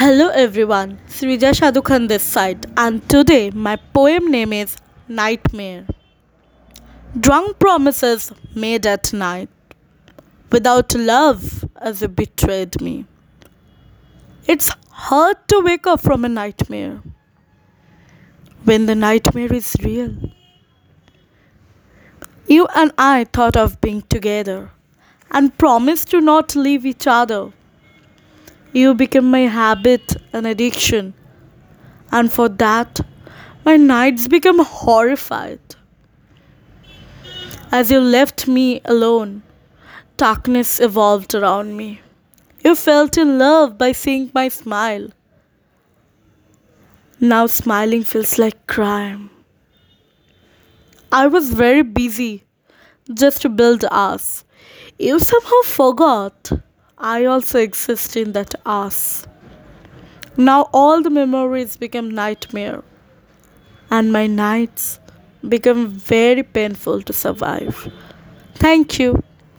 Hello everyone, Srija Sadhukhan this side, and today my poem name is Nightmare. Drunk promises made at night, without love as you betrayed me. It's hard to wake up from a nightmare when the nightmare is real. You and I thought of being together and promised to not leave each other you became my habit and addiction, and for that, my nights became horrified. As you left me alone, darkness evolved around me. You felt in love by seeing my smile. Now smiling feels like crime. I was very busy just to build us. You somehow forgot. I also exist in that us. Now all the memories become nightmare and my nights become very painful to survive. Thank you.